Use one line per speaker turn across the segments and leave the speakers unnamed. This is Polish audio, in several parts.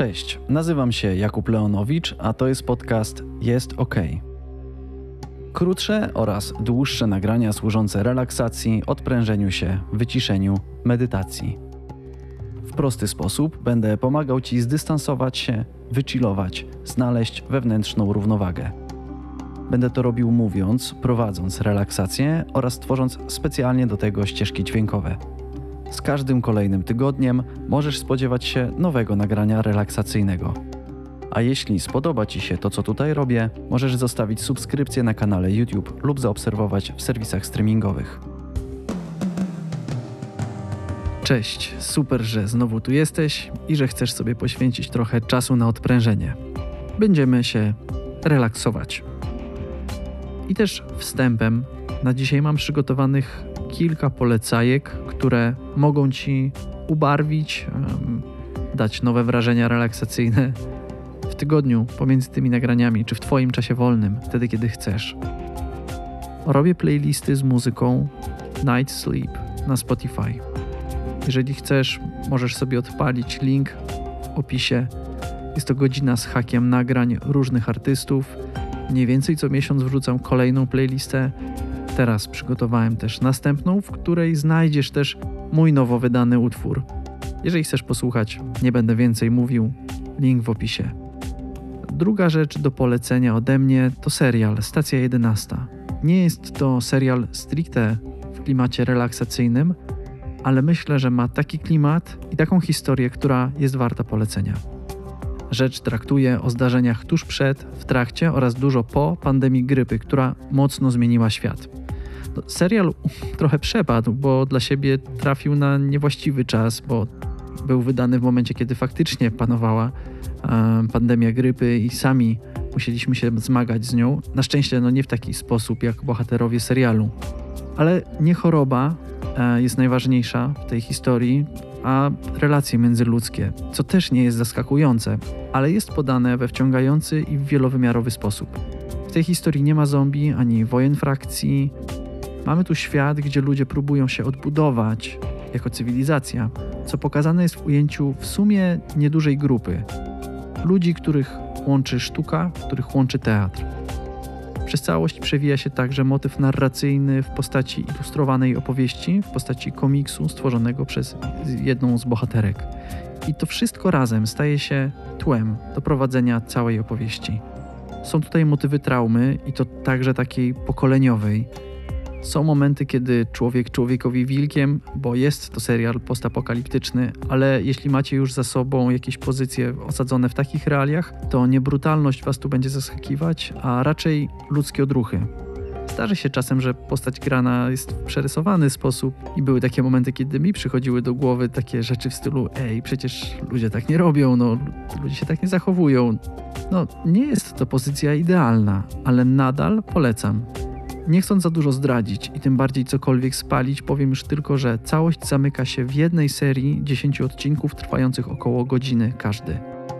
Cześć, nazywam się Jakub Leonowicz, a to jest podcast Jest OK. Krótsze oraz dłuższe nagrania służące relaksacji, odprężeniu się, wyciszeniu, medytacji. W prosty sposób będę pomagał Ci zdystansować się, wychillować, znaleźć wewnętrzną równowagę. Będę to robił mówiąc, prowadząc relaksację oraz tworząc specjalnie do tego ścieżki dźwiękowe. Z każdym kolejnym tygodniem możesz spodziewać się nowego nagrania relaksacyjnego. A jeśli spodoba Ci się to, co tutaj robię, możesz zostawić subskrypcję na kanale YouTube lub zaobserwować w serwisach streamingowych. Cześć, super, że znowu tu jesteś i że chcesz sobie poświęcić trochę czasu na odprężenie. Będziemy się relaksować. I też wstępem na dzisiaj mam przygotowanych kilka polecajek, które mogą Ci ubarwić, dać nowe wrażenia relaksacyjne w tygodniu pomiędzy tymi nagraniami, czy w Twoim czasie wolnym, wtedy kiedy chcesz. Robię playlisty z muzyką Night Sleep na Spotify. Jeżeli chcesz, możesz sobie odpalić link w opisie. Jest to godzina z hakiem nagrań różnych artystów. Mniej więcej co miesiąc wrzucam kolejną playlistę Teraz przygotowałem też następną, w której znajdziesz też mój nowo wydany utwór. Jeżeli chcesz posłuchać, nie będę więcej mówił, link w opisie. Druga rzecz do polecenia ode mnie to serial Stacja 11. Nie jest to serial stricte w klimacie relaksacyjnym, ale myślę, że ma taki klimat i taką historię, która jest warta polecenia. Rzecz traktuje o zdarzeniach tuż przed, w trakcie oraz dużo po pandemii grypy, która mocno zmieniła świat. Serial trochę przepadł, bo dla siebie trafił na niewłaściwy czas, bo był wydany w momencie, kiedy faktycznie panowała e, pandemia grypy i sami musieliśmy się zmagać z nią. Na szczęście no nie w taki sposób jak bohaterowie serialu. Ale nie choroba e, jest najważniejsza w tej historii, a relacje międzyludzkie, co też nie jest zaskakujące, ale jest podane we wciągający i wielowymiarowy sposób. W tej historii nie ma zombie ani wojen frakcji, Mamy tu świat, gdzie ludzie próbują się odbudować jako cywilizacja, co pokazane jest w ujęciu w sumie niedużej grupy. Ludzi, których łączy sztuka, których łączy teatr. Przez całość przewija się także motyw narracyjny w postaci ilustrowanej opowieści, w postaci komiksu stworzonego przez jedną z bohaterek. I to wszystko razem staje się tłem do prowadzenia całej opowieści. Są tutaj motywy traumy i to także takiej pokoleniowej, są momenty, kiedy człowiek człowiekowi wilkiem, bo jest to serial postapokaliptyczny, ale jeśli macie już za sobą jakieś pozycje osadzone w takich realiach, to nie brutalność was tu będzie zaskakiwać, a raczej ludzkie odruchy. Zdarzy się czasem, że postać grana jest w przerysowany sposób i były takie momenty, kiedy mi przychodziły do głowy takie rzeczy w stylu ej, przecież ludzie tak nie robią, no ludzie się tak nie zachowują. No, nie jest to pozycja idealna, ale nadal polecam. Nie chcąc za dużo zdradzić i tym bardziej cokolwiek spalić, powiem już tylko, że całość zamyka się w jednej serii 10 odcinków trwających około godziny każdy.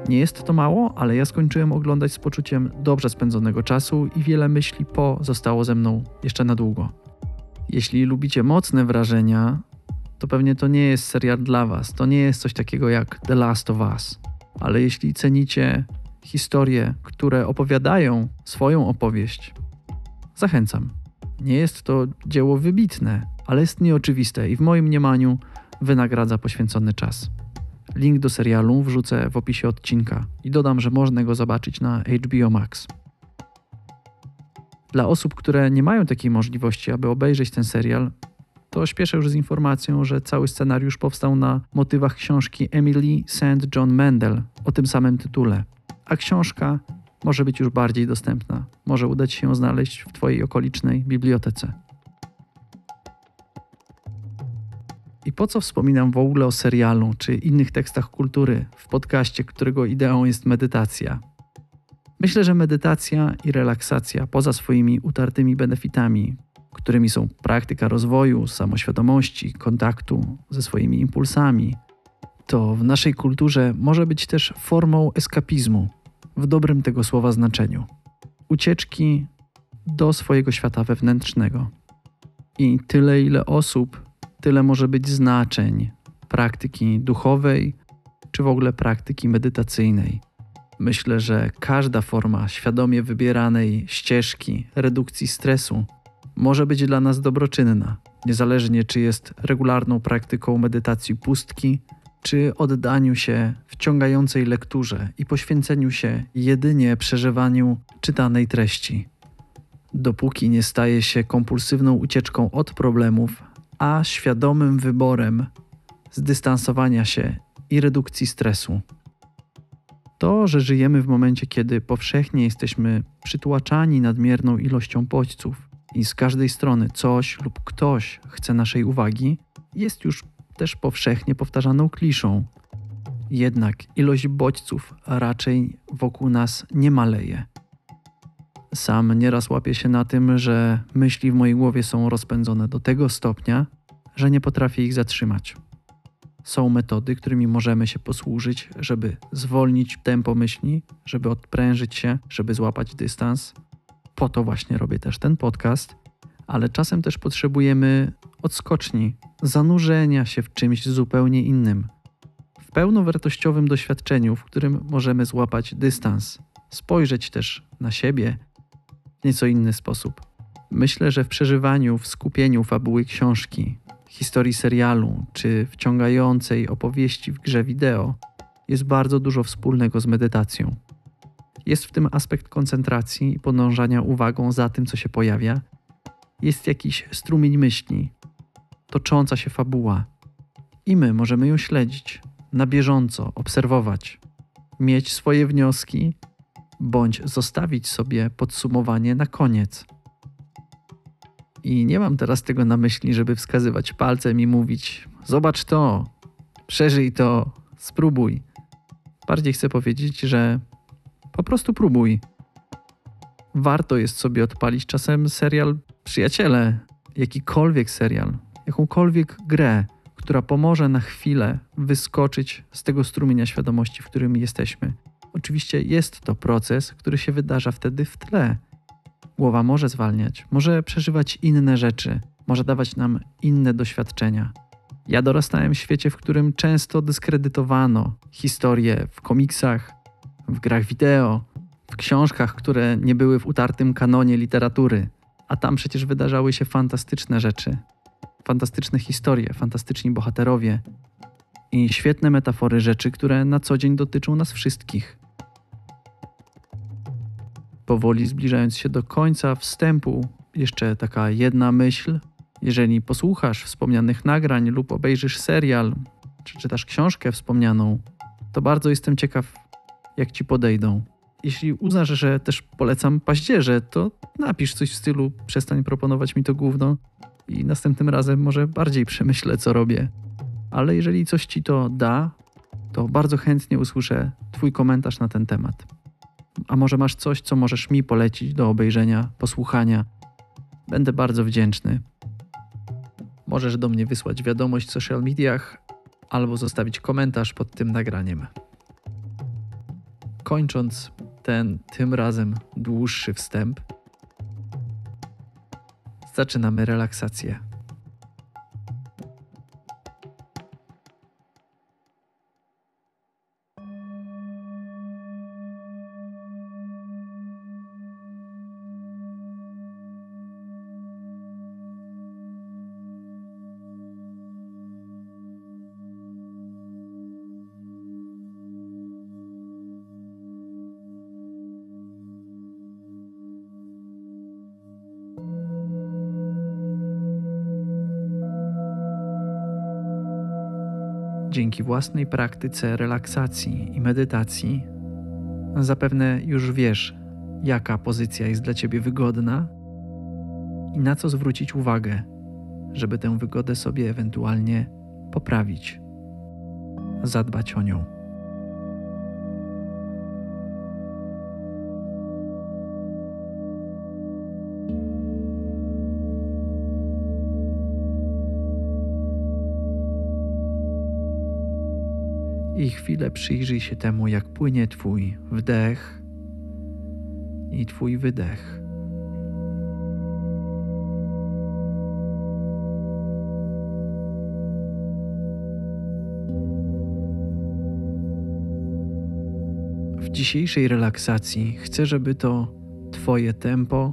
Nie jest to mało, ale ja skończyłem oglądać z poczuciem dobrze spędzonego czasu i wiele myśli po zostało ze mną jeszcze na długo. Jeśli lubicie mocne wrażenia, to pewnie to nie jest serial dla Was. To nie jest coś takiego jak The Last of Us. Ale jeśli cenicie historie, które opowiadają swoją opowieść, zachęcam. Nie jest to dzieło wybitne, ale jest nieoczywiste i w moim mniemaniu wynagradza poświęcony czas. Link do serialu wrzucę w opisie odcinka i dodam, że można go zobaczyć na HBO Max. Dla osób, które nie mają takiej możliwości, aby obejrzeć ten serial, to śpieszę już z informacją, że cały scenariusz powstał na motywach książki Emily St. John Mendel o tym samym tytule, a książka może być już bardziej dostępna. Może udać się ją znaleźć w Twojej okolicznej bibliotece. I po co wspominam w ogóle o serialu czy innych tekstach kultury w podcaście, którego ideą jest medytacja? Myślę, że medytacja i relaksacja, poza swoimi utartymi benefitami, którymi są praktyka rozwoju, samoświadomości, kontaktu ze swoimi impulsami, to w naszej kulturze może być też formą eskapizmu, w dobrym tego słowa znaczeniu. Ucieczki do swojego świata wewnętrznego. I tyle, ile osób, tyle może być znaczeń praktyki duchowej czy w ogóle praktyki medytacyjnej. Myślę, że każda forma świadomie wybieranej ścieżki redukcji stresu może być dla nas dobroczynna, niezależnie czy jest regularną praktyką medytacji pustki, czy oddaniu się wciągającej lekturze i poświęceniu się jedynie przeżywaniu czytanej treści. Dopóki nie staje się kompulsywną ucieczką od problemów, a świadomym wyborem zdystansowania się i redukcji stresu. To, że żyjemy w momencie, kiedy powszechnie jesteśmy przytłaczani nadmierną ilością bodźców i z każdej strony coś lub ktoś chce naszej uwagi, jest już też powszechnie powtarzaną kliszą. Jednak ilość bodźców raczej wokół nas nie maleje. Sam nieraz łapię się na tym, że myśli w mojej głowie są rozpędzone do tego stopnia, że nie potrafię ich zatrzymać. Są metody, którymi możemy się posłużyć, żeby zwolnić tempo myśli, żeby odprężyć się, żeby złapać dystans. Po to właśnie robię też ten podcast, ale czasem też potrzebujemy odskoczni, zanurzenia się w czymś zupełnie innym, w pełnowartościowym doświadczeniu, w którym możemy złapać dystans, spojrzeć też na siebie w nieco inny sposób. Myślę, że w przeżywaniu, w skupieniu fabuły książki, historii serialu czy wciągającej opowieści w grze wideo jest bardzo dużo wspólnego z medytacją. Jest w tym aspekt koncentracji i podążania uwagą za tym, co się pojawia. Jest jakiś strumień myśli, tocząca się fabuła. I my możemy ją śledzić, na bieżąco, obserwować, mieć swoje wnioski, bądź zostawić sobie podsumowanie na koniec. I nie mam teraz tego na myśli, żeby wskazywać palcem i mówić: Zobacz to, przeżyj to, spróbuj. Bardziej chcę powiedzieć, że po prostu próbuj. Warto jest sobie odpalić czasem serial Przyjaciele, jakikolwiek serial, jakąkolwiek grę, która pomoże na chwilę wyskoczyć z tego strumienia świadomości, w którym jesteśmy. Oczywiście jest to proces, który się wydarza wtedy w tle Głowa może zwalniać, może przeżywać inne rzeczy, może dawać nam inne doświadczenia. Ja dorastałem w świecie, w którym często dyskredytowano historie w komiksach, w grach wideo, w książkach, które nie były w utartym kanonie literatury, a tam przecież wydarzały się fantastyczne rzeczy, fantastyczne historie, fantastyczni bohaterowie i świetne metafory rzeczy, które na co dzień dotyczą nas wszystkich powoli zbliżając się do końca wstępu, jeszcze taka jedna myśl. Jeżeli posłuchasz wspomnianych nagrań lub obejrzysz serial, czy czytasz książkę wspomnianą, to bardzo jestem ciekaw, jak ci podejdą. Jeśli uznasz, że też polecam paździerze, to napisz coś w stylu przestań proponować mi to gówno i następnym razem może bardziej przemyślę, co robię. Ale jeżeli coś ci to da, to bardzo chętnie usłyszę Twój komentarz na ten temat. A może masz coś, co możesz mi polecić do obejrzenia, posłuchania? Będę bardzo wdzięczny. Możesz do mnie wysłać wiadomość w social mediach albo zostawić komentarz pod tym nagraniem. Kończąc ten tym razem dłuższy wstęp, zaczynamy relaksację. Dzięki własnej praktyce relaksacji i medytacji, zapewne już wiesz, jaka pozycja jest dla ciebie wygodna i na co zwrócić uwagę, żeby tę wygodę sobie ewentualnie poprawić, zadbać o nią. I chwilę przyjrzyj się temu, jak płynie Twój wdech i Twój wydech. w dzisiejszej relaksacji chcę, żeby to Twoje tempo,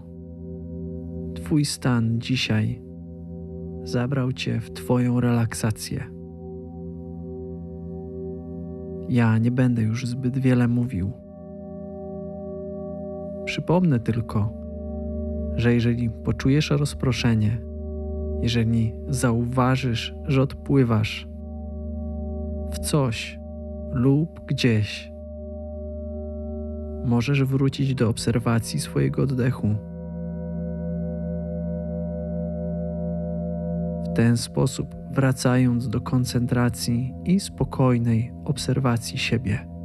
Twój stan dzisiaj zabrał Cię w Twoją relaksację. Ja nie będę już zbyt wiele mówił. Przypomnę tylko, że jeżeli poczujesz rozproszenie, jeżeli zauważysz, że odpływasz w coś lub gdzieś, możesz wrócić do obserwacji swojego oddechu. Ten sposób, wracając do koncentracji i spokojnej obserwacji siebie.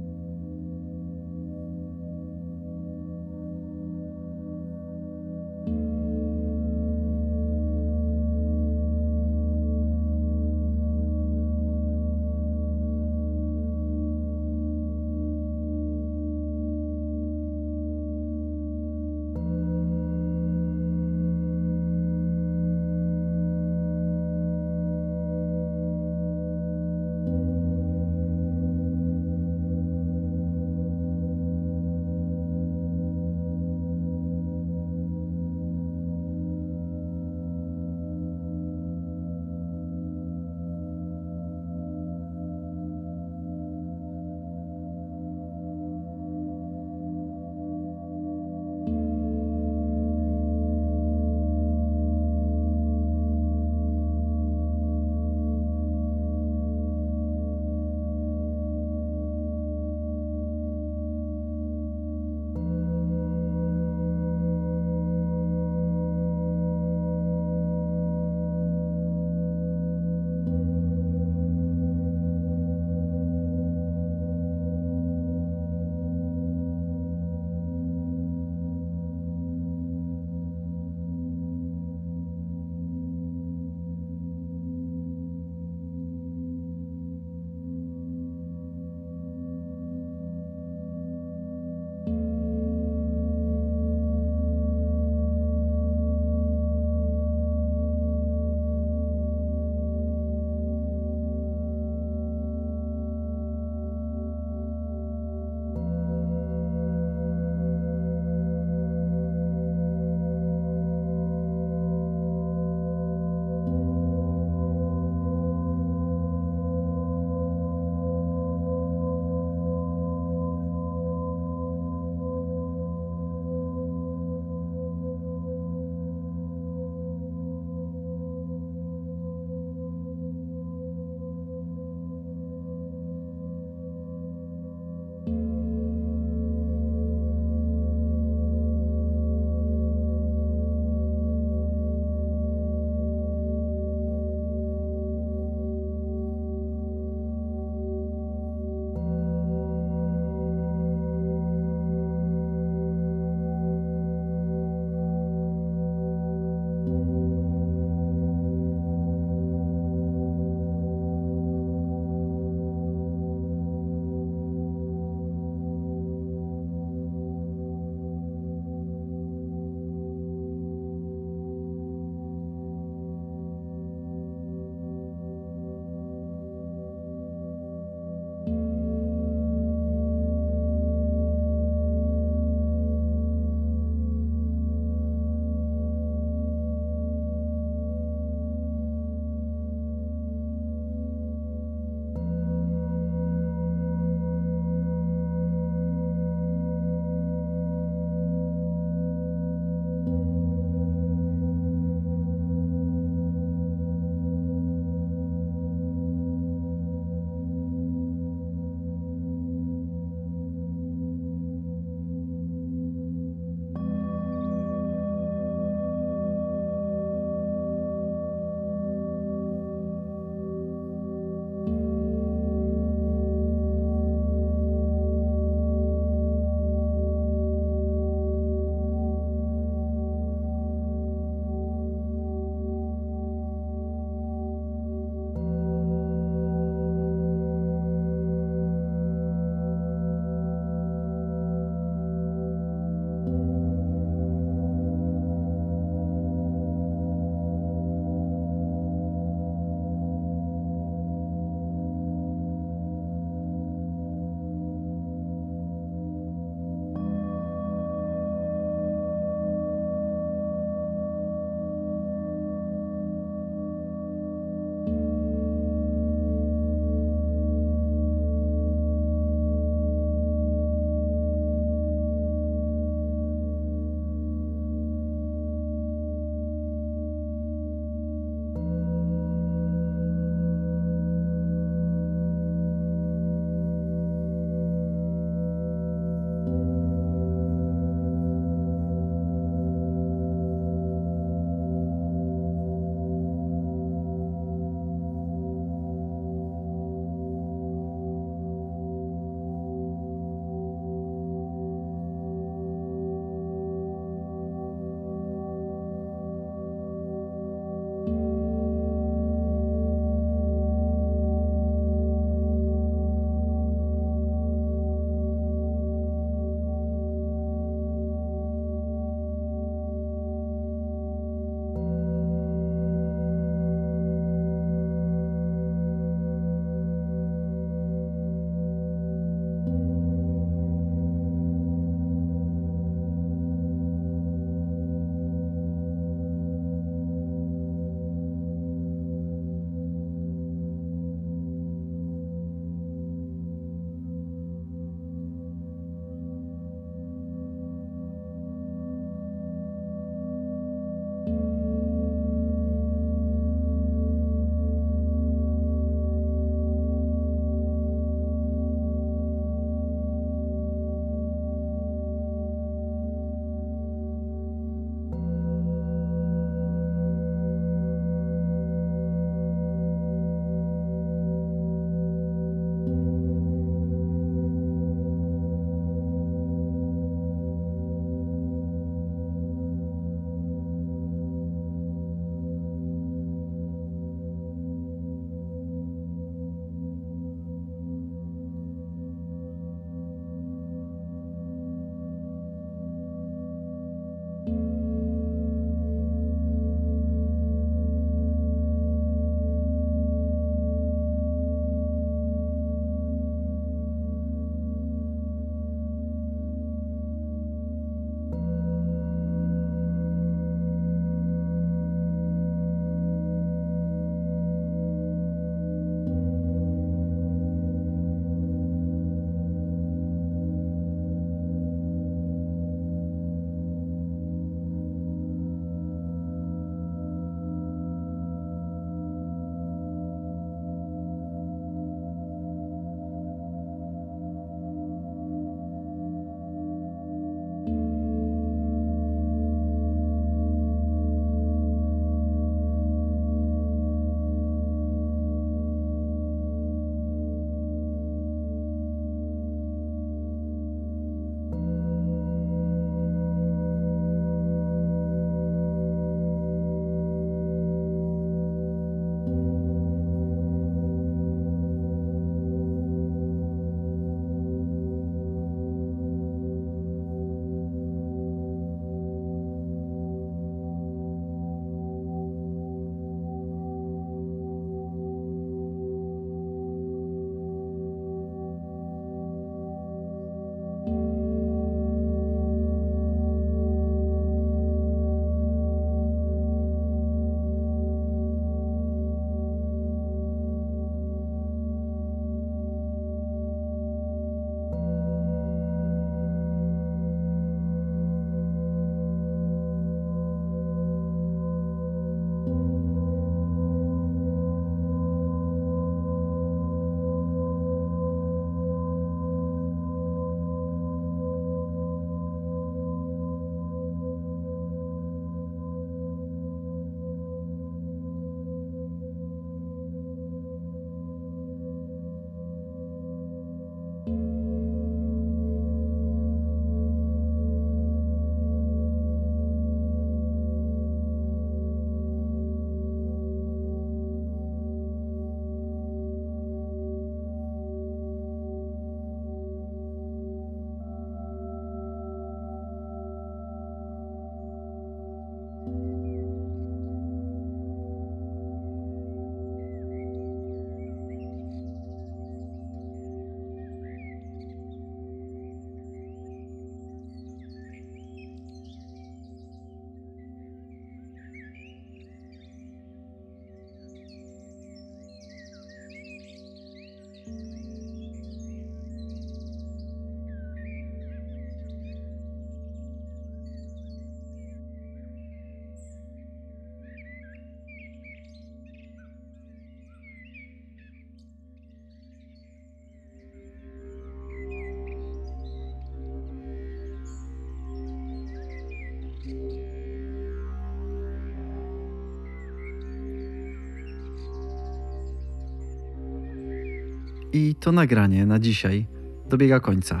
I to nagranie na dzisiaj dobiega końca.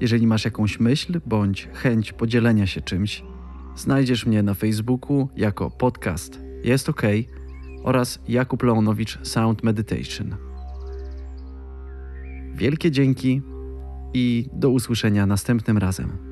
Jeżeli masz jakąś myśl bądź chęć podzielenia się czymś, znajdziesz mnie na Facebooku jako podcast Jest OK oraz Jakub Leonowicz Sound Meditation. Wielkie dzięki i do usłyszenia następnym razem.